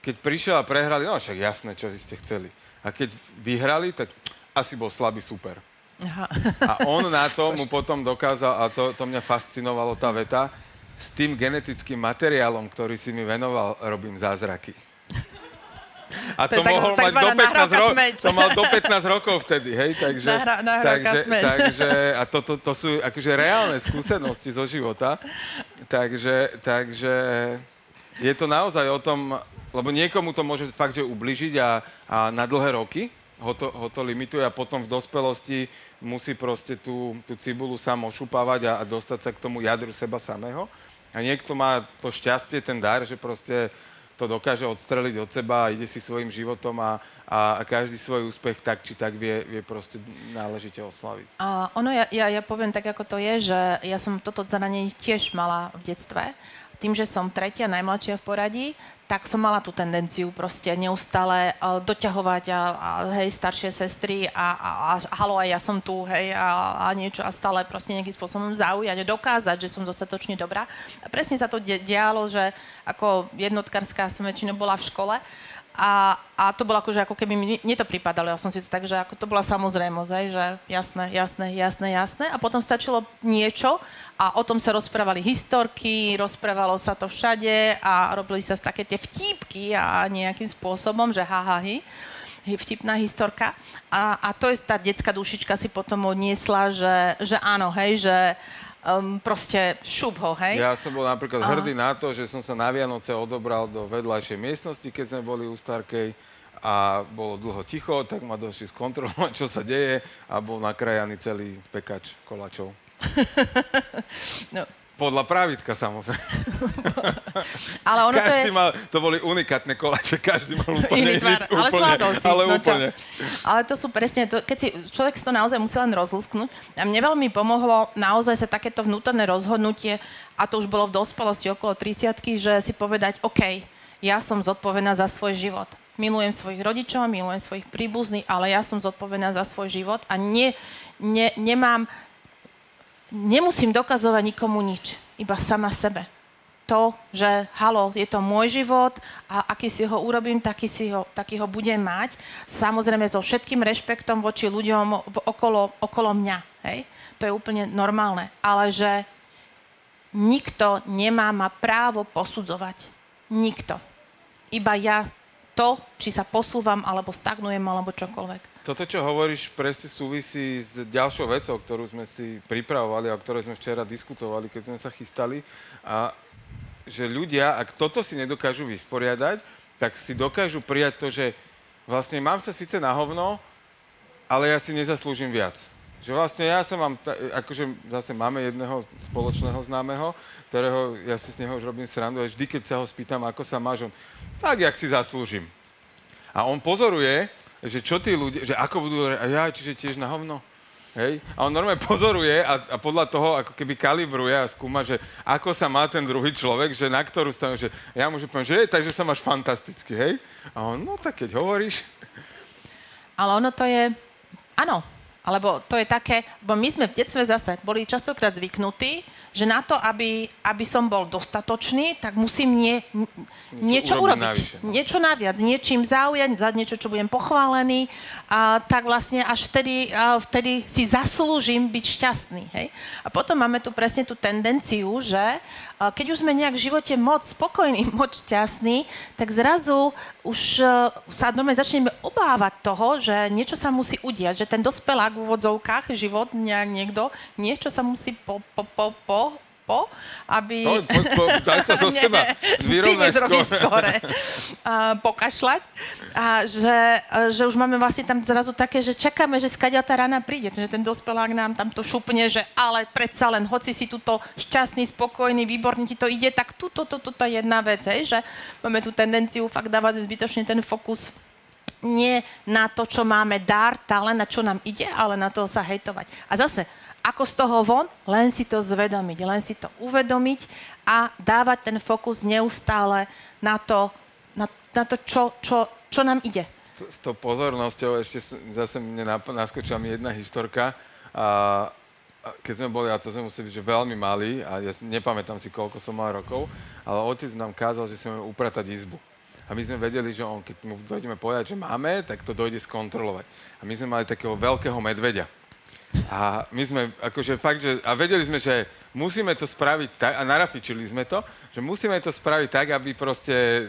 C: keď prišiel a prehrali, no však jasné, čo ste chceli. A keď vyhrali, tak asi bol slabý super. Aha. A on na to (laughs) mu potom dokázal, a to, to mňa fascinovalo tá veta, s tým genetickým materiálom, ktorý si mi venoval, robím zázraky. A to, to mohol tak, mať do 15, ro- to mal do 15 rokov vtedy, hej, takže,
B: Nahra, takže,
C: takže a to, to, to sú akože reálne skúsenosti zo života, takže, takže je to naozaj o tom, lebo niekomu to môže fakt, že ubližiť a, a na dlhé roky ho to, ho to limituje a potom v dospelosti musí proste tú, tú cibulu sám ošupávať a, a dostať sa k tomu jadru seba samého. A niekto má to šťastie, ten dar, že proste to dokáže odstreliť od seba a ide si svojim životom a, a, a každý svoj úspech tak či tak vie, vie proste náležite oslaviť.
B: A ono, ja, ja, ja poviem tak, ako to je, že ja som toto zranenie tiež mala v detstve. Tým, že som tretia, najmladšia v poradí, tak som mala tú tendenciu proste neustále uh, doťahovať a, a hej, staršie sestry a, a, a halo, aj ja som tu, hej, a, a niečo a stále proste nejakým spôsobom zaujať dokázať, že som dostatočne dobrá. A presne sa to dialo, že ako jednotkárska som väčšinou bola v škole a, a to bolo akože ako keby mi nie to pripadalo. Ja som si to tak, že ako to bola samozrejmosť, aj, že jasné, jasné, jasné, jasné. A potom stačilo niečo a o tom sa rozprávali historky, rozprávalo sa to všade a robili sa také tie vtípky a nejakým spôsobom, že ha, ha, hi vtipná historka. A, a to je tá detská dušička si potom odniesla, že, že áno, hej, že um, proste šup ho, hej?
C: Ja som bol napríklad Aha. hrdý na to, že som sa na Vianoce odobral do vedľajšej miestnosti, keď sme boli u Starkej a bolo dlho ticho, tak ma došli skontrolovať, čo sa deje a bol nakrajaný celý pekač kolačov. (laughs) (laughs) no, podľa pravidka, samozrejme. (laughs)
B: ale ono
C: každý
B: to je...
C: mal, to boli unikátne kolače, každý mal úplne
B: iný tvar, iný, ale úplne, si.
C: Ale
B: no
C: úplne.
B: Ale to sú presne, to, keď si človek si to naozaj musí len rozlúsknuť. A mne veľmi pomohlo naozaj sa takéto vnútorné rozhodnutie, a to už bolo v dospelosti okolo 30 že si povedať, OK, ja som zodpovedná za svoj život. Milujem svojich rodičov, milujem svojich príbuzných, ale ja som zodpovedná za svoj život a nie, ne, nemám nemusím dokazovať nikomu nič, iba sama sebe. To, že halo, je to môj život a aký si ho urobím, taký, si ho, taký ho budem mať. Samozrejme so všetkým rešpektom voči ľuďom okolo, okolo mňa. Hej? To je úplne normálne. Ale že nikto nemá ma právo posudzovať. Nikto. Iba ja to, či sa posúvam, alebo stagnujem, alebo čokoľvek.
C: Toto, čo hovoríš, presne súvisí s ďalšou vecou, ktorú sme si pripravovali a o ktorej sme včera diskutovali, keď sme sa chystali. A že ľudia, ak toto si nedokážu vysporiadať, tak si dokážu prijať to, že vlastne mám sa síce na hovno, ale ja si nezaslúžim viac. Že vlastne ja sa mám, akože zase máme jedného spoločného známeho, ktorého ja si s neho už robím srandu a vždy, keď sa ho spýtam, ako sa máš, on, tak, jak si zaslúžim. A on pozoruje, že čo tí ľudia, že ako budú, a ja, čiže tiež na hovno. Hej? A on normálne pozoruje a, a podľa toho ako keby kalibruje a skúma, že ako sa má ten druhý človek, že na ktorú stranu, že ja môžem povedať, že je, takže sa máš fantasticky, hej? A on, no tak keď hovoríš.
B: Ale ono to je, áno, alebo to je také, lebo my sme v detstve zase boli častokrát zvyknutí, že na to, aby, aby som bol dostatočný, tak musím nie, niečo, niečo urobiť. Navyše, no. Niečo naviac, niečím zaujať, za niečo, čo budem pochválený, a, tak vlastne až vtedy, a, vtedy si zaslúžim byť šťastný. Hej? A potom máme tu presne tú tendenciu, že keď už sme nejak v živote moc spokojní, (laughs) moc šťastní, tak zrazu už e, sa normálne začneme obávať toho, že niečo sa musí udiať, že ten dospelák v úvodzovkách, život nejak niekto, niečo sa musí po, po, po, po po, aby...
C: No, po, po, daj to zo (laughs) seba. Vyrovnaj
B: skore. A, pokašľať. A že, že už máme vlastne tam zrazu také, že čakáme, že skadia tá rana príde. Že ten dospelák nám tam to šupne, že ale predsa len, hoci si tuto šťastný, spokojný, výborný ti to ide, tak tuto, toto, toto jedna vec, hej, že máme tú tendenciu fakt dávať zbytočne ten fokus nie na to, čo máme dar, talent, na čo nám ide, ale na to sa hejtovať. A zase, ako z toho von? Len si to zvedomiť, len si to uvedomiť a dávať ten fokus neustále na to, na, na to čo, čo, čo nám ide.
C: S, tou pozornosťou ešte zase mne naskočila mi jedna historka. A, keď sme boli, a to sme museli byť že veľmi malí, a ja nepamätám si, koľko som mal rokov, ale otec nám kázal, že si máme upratať izbu. A my sme vedeli, že on, keď mu dojdeme povedať, že máme, tak to dojde skontrolovať. A my sme mali takého veľkého medveďa. A my sme, akože fakt, že, a vedeli sme, že musíme to spraviť tak, a narafičili sme to, že musíme to spraviť tak, aby proste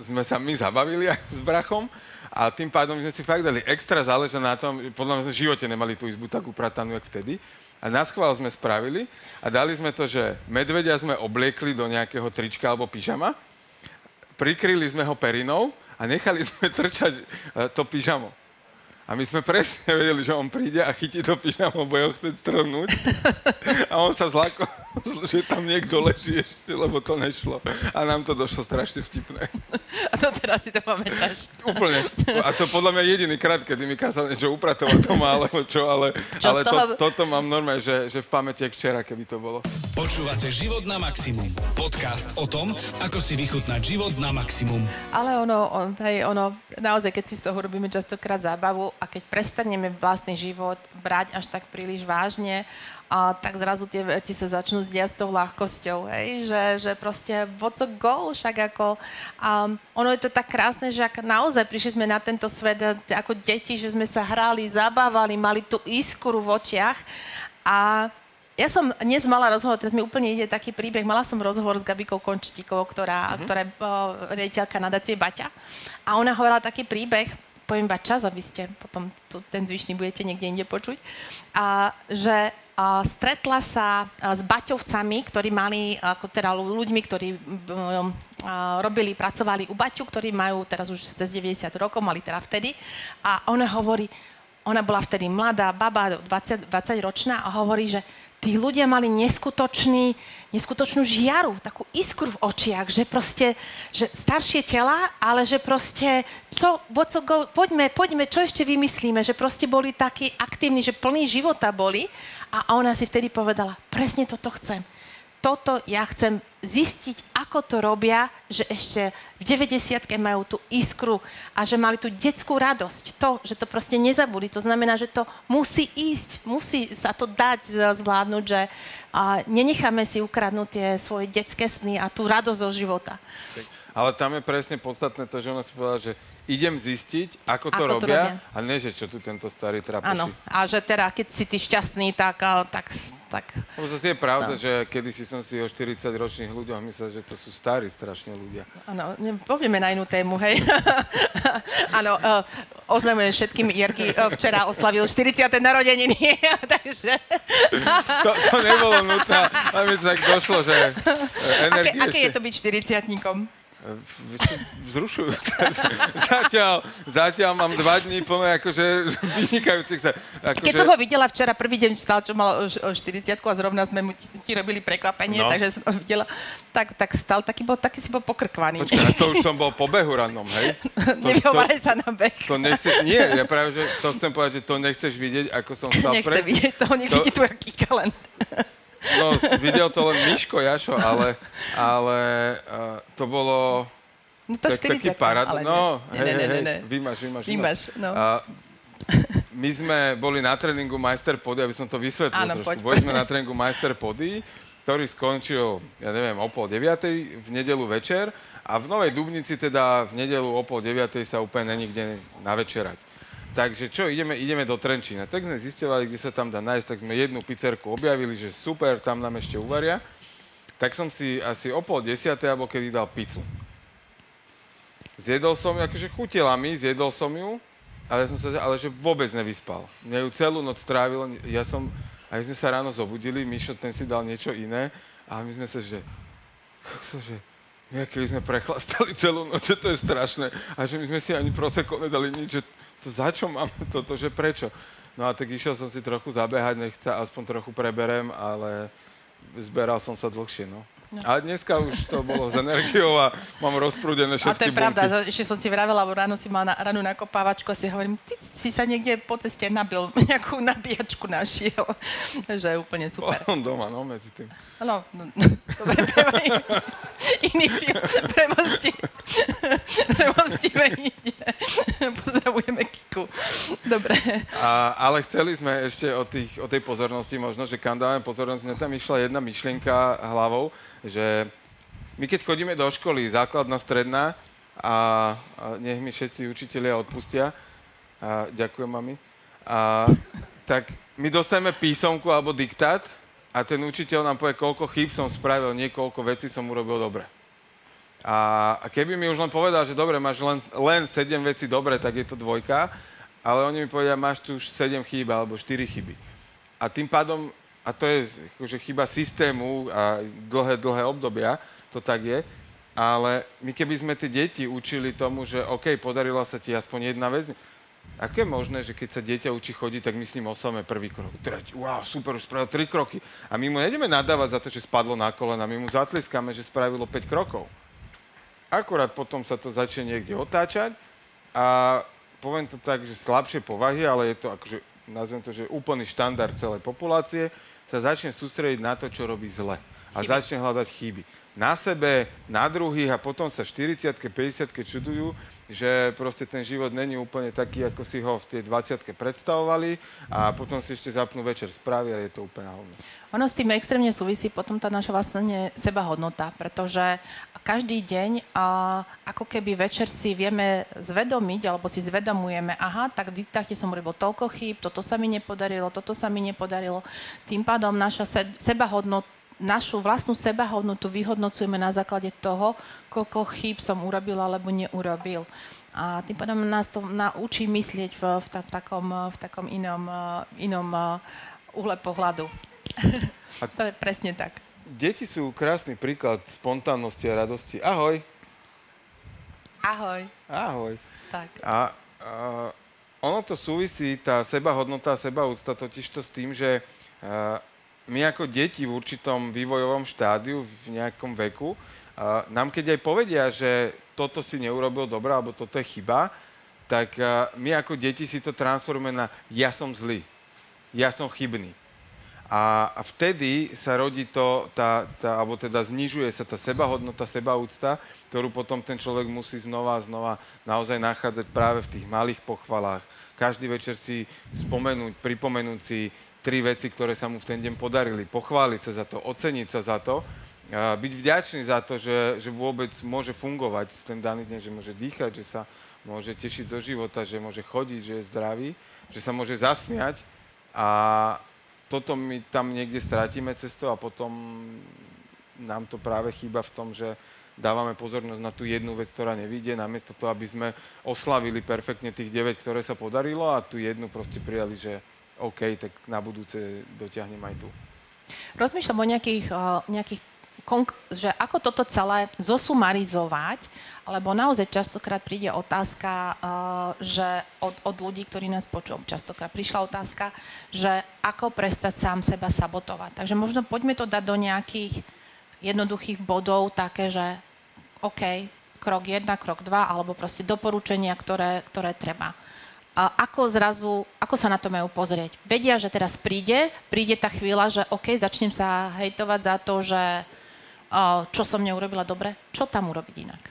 C: sme sa my zabavili aj s brachom a tým pádom sme si fakt dali extra záležať na tom, podľa mňa sme v živote nemali tú izbu tak upratanú, jak vtedy. A na schvál sme spravili a dali sme to, že medvedia sme obliekli do nejakého trička alebo pyžama, prikryli sme ho perinou a nechali (laughs) sme trčať e, to pyžamo. A my sme presne vedeli, že on príde a chytí to pyžamo, bo ho chce strhnúť. (laughs) A on sa zlako, (laughs) že tam niekto leží ešte, lebo to nešlo. A nám to došlo strašne vtipné.
B: A to teraz si to pamätáš.
C: Úplne. A to podľa mňa jediný krát, kedy mi kázal niečo upratovať doma, alebo čo, ale,
B: Čo
C: ale
B: toho-
C: to, toto mám normálne, že, že v pamäti jak včera, keby to bolo.
A: Počúvate Život na maximum. Podcast o tom, ako si vychutnať život na maximum.
B: Ale ono, on, hej, ono, naozaj, keď si z toho robíme častokrát zábavu a keď prestaneme vlastný život brať až tak príliš vážne, a tak zrazu tie veci sa začnú zdiať s tou ľahkosťou, hej, že, že proste what's a go, však ako, um, ono je to tak krásne, že ak naozaj prišli sme na tento svet t- ako deti, že sme sa hrali, zabávali, mali tú iskru v očiach a ja som dnes mala rozhovor, teraz mi úplne ide taký príbeh, mala som rozhovor s Gabikou Končtíkovou, ktorá, mm-hmm. ktorá je o, riaditeľka nadácie Baťa. A ona hovorila taký príbeh, poviem iba čas, aby ste potom tu, ten zvyšný budete niekde inde počuť, a, že stretla sa a, s Baťovcami, ktorí mali, ako teda ľu- ľuďmi, ktorí robili, pracovali u Baťu, ktorí majú teraz už cez 90 rokov, mali teda vtedy. A ona hovorí, ona bola vtedy mladá baba, 20, 20 ročná a hovorí, že tí ľudia mali neskutočný, neskutočnú žiaru, takú iskru v očiach, že proste, že staršie tela, ale že proste, co, what's a go, poďme, poďme, čo ešte vymyslíme, že proste boli takí aktívni, že plní života boli. A ona si vtedy povedala, presne toto chcem toto ja chcem zistiť, ako to robia, že ešte v 90 majú tú iskru a že mali tú detskú radosť. To, že to proste nezabudli. To znamená, že to musí ísť, musí sa to dať zvládnuť, že a, nenecháme si ukradnúť tie svoje detské sny a tú radosť zo života.
C: Ale tam je presne podstatné to, že ona si povedala, že idem zistiť, ako to,
B: Ako to
C: robia,
B: robia.
C: a nie, že čo tu tento starý trapoši.
B: Áno. A že teda, keď si ty šťastný, tak, tak, tak
C: Lebo zase je pravda,
B: No.
C: že kedysi som si o 40-ročných ľuďoch myslel, že to sú starí strašne ľudia.
B: Áno, ne- povieme na inú tému, hej. (laughs) Áno, uh, oznamujem všetkým, Jerky uh, včera oslavil 40. narodeniny, (laughs) takže...
C: To, to nebolo nutné, ale mi to tak došlo, že e,
B: Aké,
C: energie
B: aké je
C: ešte...
B: to byť 40
C: V- Vzrušujúce. (laughs) zatiaľ, zatiaľ mám dva dní plné akože vynikajúcich sa... Akože,
B: Keď som ho videla včera, prvý deň stal, čo mal o š- o 40 a zrovna sme mu ti, robili prekvapenie,
C: No.
B: takže som ho videla, tak, tak stal, taký, bol, taký si bol pokrkvaný.
C: Počkaj, to už som bol po behu rannom, hej? (laughs) To,
B: Nevyhováraj sa na beh.
C: to nechce, nie, ja práve, že to chcem povedať, že to nechceš vidieť, ako som (laughs) stal
B: Nechce
C: pre...
B: vidieť to, nech
C: to-
B: vidí tvoja kýka len.
C: No, videl to len Miško Jašo, ale, ale uh, to bolo...
B: No to
C: tak,
B: 40
C: taký parad...
B: ale
C: No, hej,
B: Ne, ne,
C: hej,
B: ne,
C: hej,
B: ne.
C: vymaš, vymaš,
B: Vymaš, no.
C: A my sme boli na tréningu Majster Pody, aby som to vysvetlil
B: Áno,
C: trošku.
B: poď,
C: Boli sme na tréningu Majster Pody, ktorý skončil, ja neviem, o pol deviatej v nedelu večer a v Novej Dubnici teda v nedelu o pol deviatej sa úplne není kde navečerať. Takže čo, ideme, ideme do Trenčína. Tak sme zistovali, kde sa tam dá nájsť, tak sme jednu pizzerku objavili, že super, tam nám ešte uvaria. Tak som si asi o pol desiatej, alebo kedy dal pizzu. Zjedol som ju, akože chutila mi, zjedol som ju, ale som sa, ale že vôbec nevyspal. Mňa ju celú noc strávil, ja som, aj sme sa ráno zobudili, Mišo ten si dal niečo iné a my sme sa, že, kokso, že my keby sme prechlastali celú noc, že to je strašné a že my sme si ani proseko nedali nič, že to za čo máme toto, že prečo. No a tak išiel som si trochu zabehať, nech sa aspoň trochu preberem, ale zberal som sa dlhšie, no. A dneska už to bolo s energiou a mám rozprúdené
B: A
C: všetky
B: to je pravda,
C: bunky.
B: že- ešte som si vravela, lebo ráno si mal na, ráno nakopávačku a si hovorím, ty si sa niekde po ceste nabil, (laughs) nejakú nabíjačku našiel. že je úplne super.
C: Som doma, no, medzi tým.
B: No, no, dobre, prema, iný film, premosti, premostíme ide. Pozdravujeme Kiku. Dobre.
C: A, ale chceli sme ešte o, tých, o tej pozornosti možno, že kam dáme pozornosť. Mne tam išla jedna myšlienka hlavou, že my keď chodíme do školy, základná, stredná, a, a nech mi všetci učitelia odpustia, a ďakujem mami, a, tak my dostaneme písomku alebo diktát a ten učiteľ nám povie, koľko chýb som spravil, niekoľko vecí som urobil dobre. A, a keby mi už len povedal, že dobre, máš len, len 7 vecí dobre, tak je to dvojka, ale oni mi povedia, máš tu už 7 chýb alebo 4 chyby. A tým pádom, a to je akože chyba systému a dlhé, dlhé obdobia, to tak je, ale my keby sme tie deti učili tomu, že OK, podarila sa ti aspoň jedna vec, Ako je možné, že keď sa dieťa učí chodiť, tak myslím o samé prvý krok. Treť, wow, super, už spravil tri kroky. A my mu nejdeme nadávať za to, že spadlo na kolena, my mu zatliskáme, že spravilo 5 krokov. Akurát potom sa to začne niekde otáčať a poviem to tak, že slabšie povahy, ale je to akože, nazvem to, že úplný štandard celej populácie, sa začne sústrediť na to, čo robí zle. A chyby. začne hľadať chyby. Na sebe, na druhých a potom sa 40 50 čudujú, že proste ten život není úplne taký, ako si ho v tej 20 predstavovali a potom si ešte zapnú večer správy a je to úplne hovno.
B: Ono s tým extrémne súvisí potom tá naša vlastne sebahodnota, pretože každý deň a ako keby večer si vieme zvedomiť, alebo si zvedomujeme, aha, tak v diktáte som urobil toľko chýb, toto sa mi nepodarilo, toto sa mi nepodarilo. Tým pádom naša se- sebahodnota našu vlastnú sebahodnotu vyhodnocujeme na základe toho, koľko chýb som urobil alebo neurobil. A tým pádom nás to naučí myslieť v, v, v, takom, v takom inom, inom uhle pohľadu. A (laughs) to je presne tak.
C: Deti sú krásny príklad spontánnosti a radosti. Ahoj.
B: Ahoj.
C: Ahoj.
B: Tak.
C: A, a ono to súvisí, tá sebahodnota a sebaúcta totiž to s tým, že a, my ako deti v určitom vývojovom štádiu, v nejakom veku, uh, nám keď aj povedia, že toto si neurobil dobre, alebo toto je chyba, tak uh, my ako deti si to transformujeme na ja som zlý, ja som chybný. A, vtedy sa rodí to, tá, tá, alebo teda znižuje sa tá sebahodnota, sebaúcta, ktorú potom ten človek musí znova a znova naozaj nachádzať práve v tých malých pochvalách. Každý večer si spomenúť, pripomenúť si tri veci, ktoré sa mu v ten deň podarili. Pochváliť sa za to, oceniť sa za to, byť vďačný za to, že, že vôbec môže fungovať v ten daný deň, že môže dýchať, že sa môže tešiť zo života, že môže chodiť, že je zdravý, že sa môže zasmiať a toto my tam niekde strátime cesto a potom nám to práve chýba v tom, že dávame pozornosť na tú jednu vec, ktorá nevidie, namiesto toho, aby sme oslavili perfektne tých 9, ktoré sa podarilo a tú jednu proste prijali, že OK, tak na budúce dotiahnem aj tu.
B: Rozmýšľam o nejakých, uh, nejakých že ako toto celé zosumarizovať, lebo naozaj častokrát príde otázka, uh, že od, od ľudí, ktorí nás počujú, častokrát prišla otázka, že ako prestať sám seba sabotovať. Takže možno poďme to dať do nejakých jednoduchých bodov, také, že OK, krok 1, krok 2, alebo proste doporučenia, ktoré, ktoré treba ako zrazu, ako sa na to majú pozrieť. Vedia, že teraz príde, príde tá chvíľa, že OK, začnem sa hejtovať za to, že čo som neurobila dobre, čo tam urobiť inak?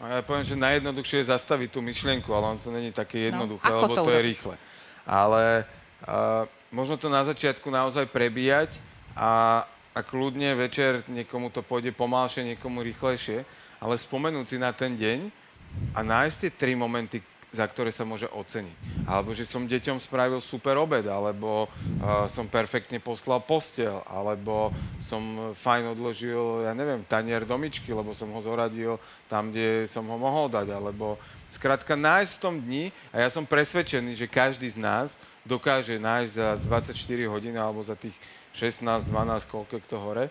C: A ja poviem, že najjednoduchšie je zastaviť tú myšlienku, ale on to není také no, jednoduché, no, lebo to, to je rýchle. Ale uh, možno to na začiatku naozaj prebíjať a, a kľudne večer niekomu to pôjde pomalšie, niekomu rýchlejšie, ale spomenúť si na ten deň a nájsť tie tri momenty, za ktoré sa môže oceniť. Alebo že som deťom spravil super obed, alebo uh, som perfektne poslal postel, alebo som fajn odložil, ja neviem, tanier domičky, lebo som ho zoradil tam, kde som ho mohol dať, alebo skrátka nájsť v tom dni, a ja som presvedčený, že každý z nás dokáže nájsť za 24 hodín alebo za tých 16, 12, koľko to hore,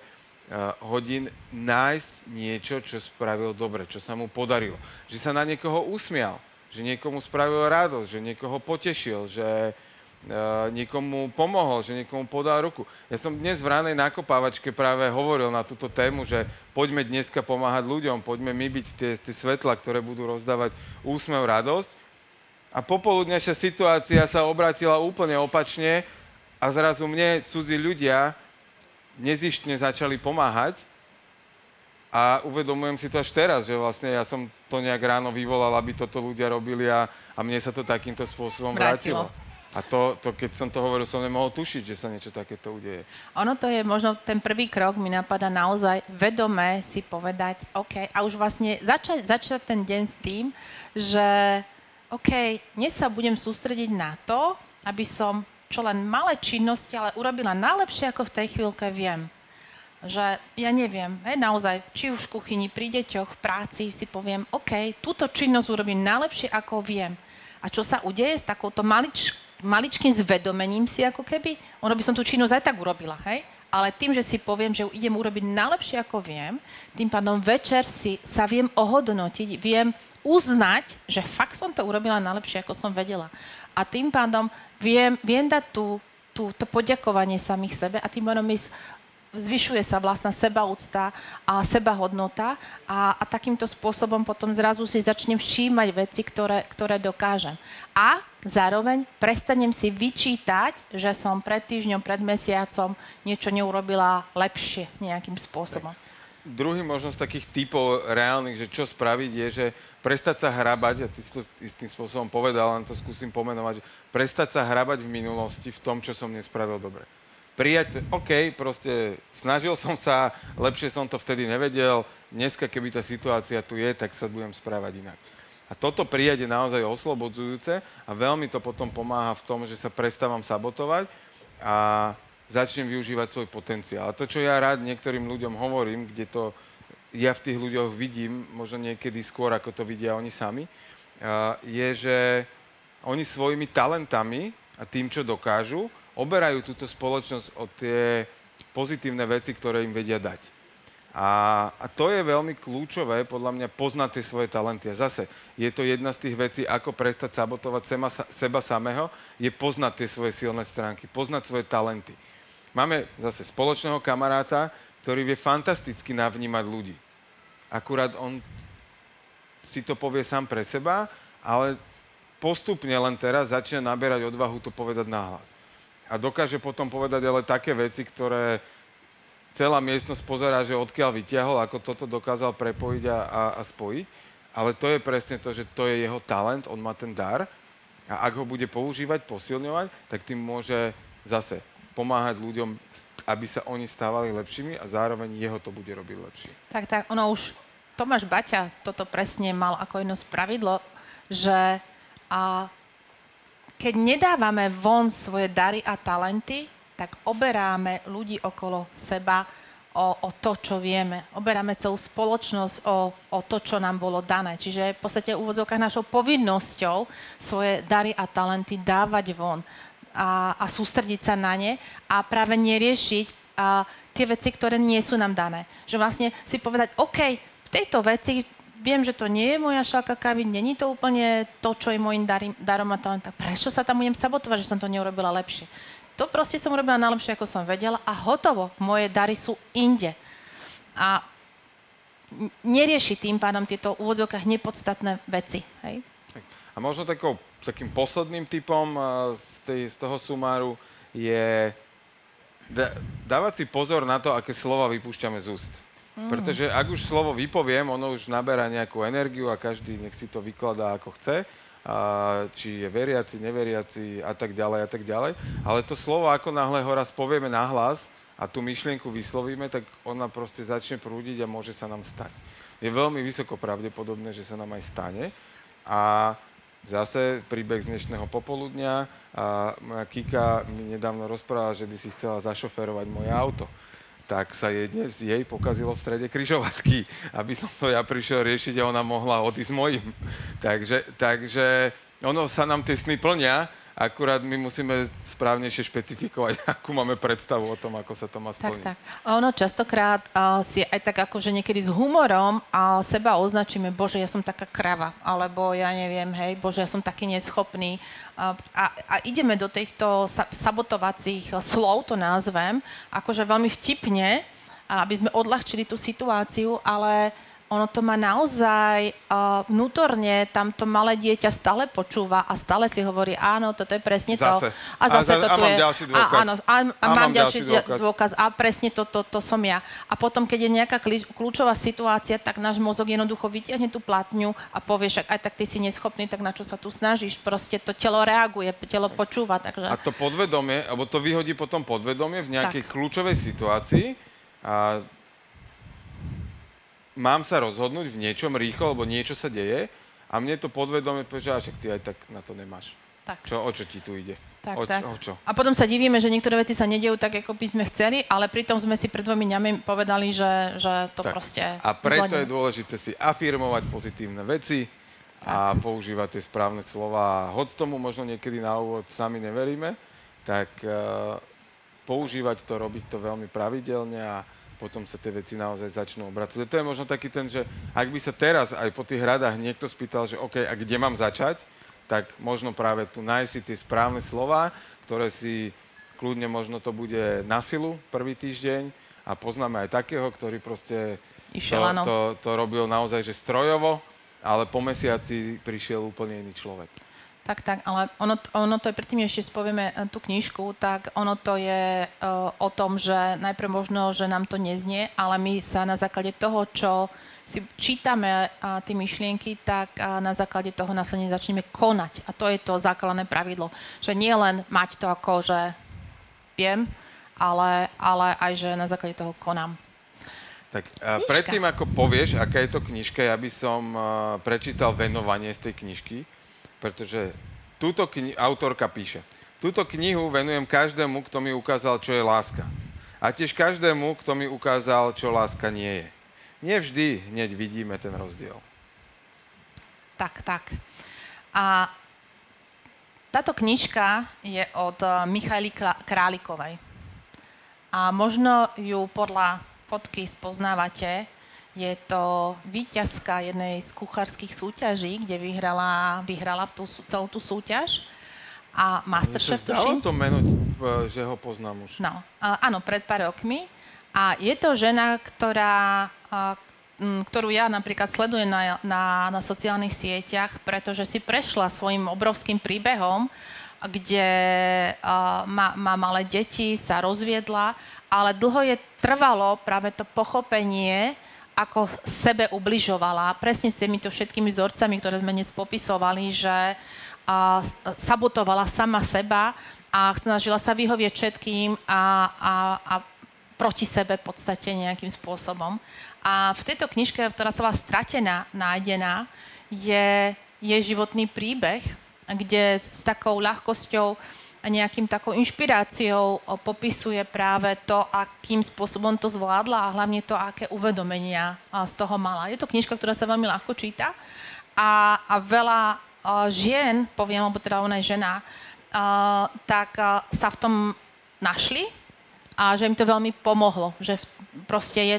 C: Uh, hodín nájsť niečo, čo spravil dobre, čo sa mu podarilo. Že sa na niekoho usmial, že niekomu spravil radosť, že niekoho potešil, že uh, niekomu pomohol, že niekomu podal ruku. Ja som dnes v ránej nakopávačke práve hovoril na túto tému, že poďme dneska pomáhať ľuďom, poďme my byť tie, tie svetla, ktoré budú rozdávať úsmev, radosť. A popoludnejšia situácia sa obratila úplne opačne a zrazu mne cudzí ľudia nezištne začali pomáhať a uvedomujem si to až teraz, že vlastne ja som to nejak ráno vyvolal, aby toto ľudia robili a, a mne sa to takýmto spôsobom vrátilo. vrátilo. A to, to, keď som to hovoril, som nemohol tušiť, že sa niečo takéto udeje.
B: Ono to je možno ten prvý krok, mi napadá naozaj vedome si povedať, OK, a už vlastne začať, začať ten deň s tým, že OK, dnes sa budem sústrediť na to, aby som čo len malé činnosti, ale urobila najlepšie, ako v tej chvíľke viem že ja neviem, hej, naozaj, či už v kuchyni, pri deťoch, v práci si poviem, OK, túto činnosť urobím najlepšie, ako viem. A čo sa udeje s takouto malič, maličkým zvedomením si, ako keby, ono by som tú činnosť aj tak urobila, hej? Ale tým, že si poviem, že idem urobiť najlepšie, ako viem, tým pádom večer si sa viem ohodnotiť, viem uznať, že fakt som to urobila najlepšie, ako som vedela. A tým pádom viem, viem dať tú, tú, to poďakovanie samých sebe a tým pádom mi zvyšuje sa vlastná sebaúcta a sebahodnota a, a takýmto spôsobom potom zrazu si začnem všímať veci, ktoré, ktoré dokážem. A zároveň prestanem si vyčítať, že som pred týždňom, pred mesiacom niečo neurobila lepšie nejakým spôsobom.
C: Druhý možnosť takých typov reálnych, že čo spraviť, je, že prestať sa hrabať, a ty si to istým spôsobom povedal, len to skúsim pomenovať, že prestať sa hrabať v minulosti v tom, čo som nespravil dobre prijať, OK, proste snažil som sa, lepšie som to vtedy nevedel, dneska, keby tá situácia tu je, tak sa budem správať inak. A toto prijať je naozaj oslobodzujúce a veľmi to potom pomáha v tom, že sa prestávam sabotovať a začnem využívať svoj potenciál. A to, čo ja rád niektorým ľuďom hovorím, kde to ja v tých ľuďoch vidím, možno niekedy skôr, ako to vidia oni sami, je, že oni svojimi talentami a tým, čo dokážu, oberajú túto spoločnosť o tie pozitívne veci, ktoré im vedia dať. A, a to je veľmi kľúčové, podľa mňa, poznať tie svoje talenty. A zase, je to jedna z tých vecí, ako prestať sabotovať seba, seba samého, je poznať tie svoje silné stránky, poznať svoje talenty. Máme zase spoločného kamaráta, ktorý vie fantasticky navnímať ľudí. Akurát on si to povie sám pre seba, ale postupne len teraz začína naberať odvahu to povedať nahlas a dokáže potom povedať ale také veci, ktoré celá miestnosť pozerá, že odkiaľ vyťahol, ako toto dokázal prepojiť a, a, a spojiť. Ale to je presne to, že to je jeho talent, on má ten dar a ak ho bude používať, posilňovať, tak tým môže zase pomáhať ľuďom, aby sa oni stávali lepšími a zároveň jeho to bude robiť lepšie.
B: Tak, tak, ono už Tomáš Baťa toto presne mal ako jedno z pravidlo, že a keď nedávame von svoje dary a talenty, tak oberáme ľudí okolo seba o, o to, čo vieme. Oberáme celú spoločnosť o, o to, čo nám bolo dané. Čiže v podstate v úvodzovkách našou povinnosťou svoje dary a talenty dávať von a, a sústrediť sa na ne a práve neriešiť a, tie veci, ktoré nie sú nám dané. Že vlastne si povedať, OK, v tejto veci viem, že to nie je moja šalka kávy, není to úplne to, čo je môjim darom a talentom. Prečo sa tam budem sabotovať, že som to neurobila lepšie? To proste som urobila najlepšie, ako som vedela a hotovo. Moje dary sú inde. A nerieši tým pádom tieto úvodzovkách nepodstatné veci. Hej?
C: A možno takou, takým posledným typom z, tej, z toho sumáru je dávať si pozor na to, aké slova vypúšťame z úst. Pretože ak už slovo vypoviem, ono už naberá nejakú energiu a každý nech si to vykladá ako chce. A či je veriaci, neveriaci a tak ďalej a tak ďalej. Ale to slovo, ako náhle ho raz povieme nahlas a tú myšlienku vyslovíme, tak ona proste začne prúdiť a môže sa nám stať. Je veľmi vysoko pravdepodobné, že sa nám aj stane. A zase príbeh z dnešného popoludnia a moja Kika mi nedávno rozprávala, že by si chcela zašoferovať moje auto tak sa jej dnes jej pokazilo v strede kryžovatky, aby som to ja prišiel riešiť a ona mohla odísť mojim. takže, takže ono sa nám tie sny plnia, akurát my musíme správnejšie špecifikovať, (laughs) akú máme predstavu o tom, ako sa to má splniť.
B: Tak, tak. A ono častokrát uh, si aj tak akože niekedy s humorom a seba označíme, bože, ja som taká krava, alebo ja neviem, hej, bože, ja som taký neschopný. A, a, a ideme do týchto sa, sabotovacích slov, to názvem, akože veľmi vtipne, aby sme odľahčili tú situáciu, ale ono to má naozaj uh, vnútorne, tam to malé dieťa stále počúva a stále si hovorí, áno, toto je presne
C: zase.
B: to. A zase
C: a,
B: to
C: a
B: tu
C: mám
B: je.
C: ďalší dôkaz.
B: A, áno, a, a, a
C: mám,
B: mám ďalší
C: dôkaz.
B: dôkaz. A presne to, to, to som ja. A potom, keď je nejaká kľúčová situácia, tak náš mozog jednoducho vytiahne tú platňu a povie, však aj tak ty si neschopný, tak na čo sa tu snažíš? Proste to telo reaguje, telo počúva. Takže...
C: A to podvedomie, alebo to vyhodí potom podvedomie v nejakej tak. kľúčovej situácii a mám sa rozhodnúť v niečom rýchlo, lebo niečo sa deje a mne to podvedome že ty aj tak na to nemáš. Tak. Čo, o čo ti tu ide?
B: Tak,
C: o,
B: tak.
C: O čo?
B: A potom sa divíme, že niektoré veci sa nedejú tak, ako by sme chceli, ale pritom sme si pred dvomi dňami povedali, že, že to tak. proste...
C: A preto zladíme. je dôležité si afirmovať pozitívne veci tak. a používať tie správne slova. Hoď tomu možno niekedy na úvod sami neveríme, tak uh, používať to, robiť to veľmi pravidelne a potom sa tie veci naozaj začnú obracať. To je možno taký ten, že ak by sa teraz aj po tých radách niekto spýtal, že OK, a kde mám začať, tak možno práve tu nájsť si tie správne slova, ktoré si kľudne možno to bude na silu prvý týždeň a poznáme aj takého, ktorý proste
B: Išiel,
C: to, to, to robil naozaj že strojovo, ale po mesiaci prišiel úplne iný človek.
B: Tak, tak, ale ono, ono to je, predtým ešte spovieme e, tú knižku, tak ono to je uh, o tom, že najprv možno, že nám to neznie, ale my sa na základe toho, čo si čítame uh, tie myšlienky, tak uh, na základe toho následne začneme konať. A to je to základné pravidlo. Že nie len mať to ako, že viem, ale, ale aj, že na základe toho konám.
C: Tak a predtým, ako povieš, aká je to knižka, ja by som uh, prečítal venovanie z tej knižky, pretože túto kni- autorka píše, túto knihu venujem každému, kto mi ukázal, čo je láska. A tiež každému, kto mi ukázal, čo láska nie je. Nevždy hneď vidíme ten rozdiel.
B: Tak, tak. A táto knižka je od eh, Michaly Králikovej. A možno ju podľa fotky spoznávate. Je to víťazka jednej z kuchárskych súťaží, kde vyhrala, vyhrala tú, sú- celú tú súťaž. A Masterchef, tuším.
C: to meno, uh, že ho poznám už.
B: No, áno, pred pár rokmi. A je to žena, ktorá, ktorú ja napríklad sledujem na, na, na sociálnych sieťach, pretože si prešla svojim obrovským príbehom, kde a, má, má malé deti, sa rozviedla, ale dlho je trvalo práve to pochopenie, ako sebe ubližovala. Presne s týmito všetkými vzorcami, ktoré sme dnes popisovali, že a, sabotovala sama seba a snažila sa vyhovieť všetkým a, a, a proti sebe v podstate nejakým spôsobom. A v tejto knižke, ktorá sa volá Stratená, nájdená, je jej životný príbeh, kde s takou ľahkosťou a nejakým takou inšpiráciou popisuje práve to, akým spôsobom to zvládla a hlavne to, aké uvedomenia z toho mala. Je to knižka, ktorá sa veľmi ľahko číta a, a veľa žien, poviem, lebo teda ona je žena, tak sa v tom našli a že im to veľmi pomohlo, že proste je,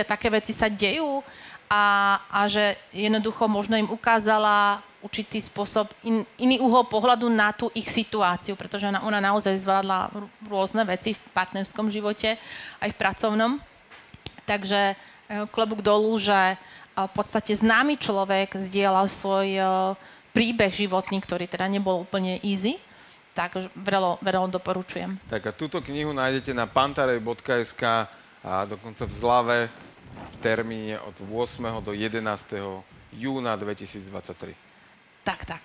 B: také veci sa dejú a, a že jednoducho možno im ukázala určitý spôsob, in, iný uhol pohľadu na tú ich situáciu, pretože ona, ona naozaj zvládla rôzne veci v partnerskom živote, aj v pracovnom. Takže e, klobúk dolu, že e, v podstate známy človek zdieľal svoj e, príbeh životný, ktorý teda nebol úplne easy, tak veľmi, veľmi doporučujem.
C: Tak a túto knihu nájdete na pantarej.sk a dokonca v zlave v termíne od 8. do 11. júna 2023.
B: Tak, tak.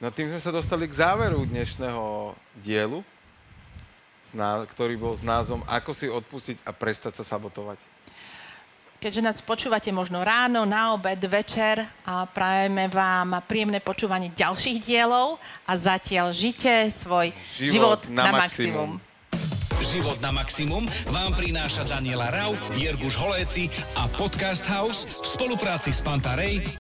C: No tým sme sa dostali k záveru dnešného dielu, ktorý bol s názvom Ako si odpustiť a prestať sa sabotovať.
B: Keďže nás počúvate možno ráno, na obed, večer a prajeme vám príjemné počúvanie ďalších dielov a zatiaľ žite svoj život, život na, na maximum.
A: Život na maximum vám prináša Daniela Rau, Jirguš Holéci a Podcast House v spolupráci s Pantarej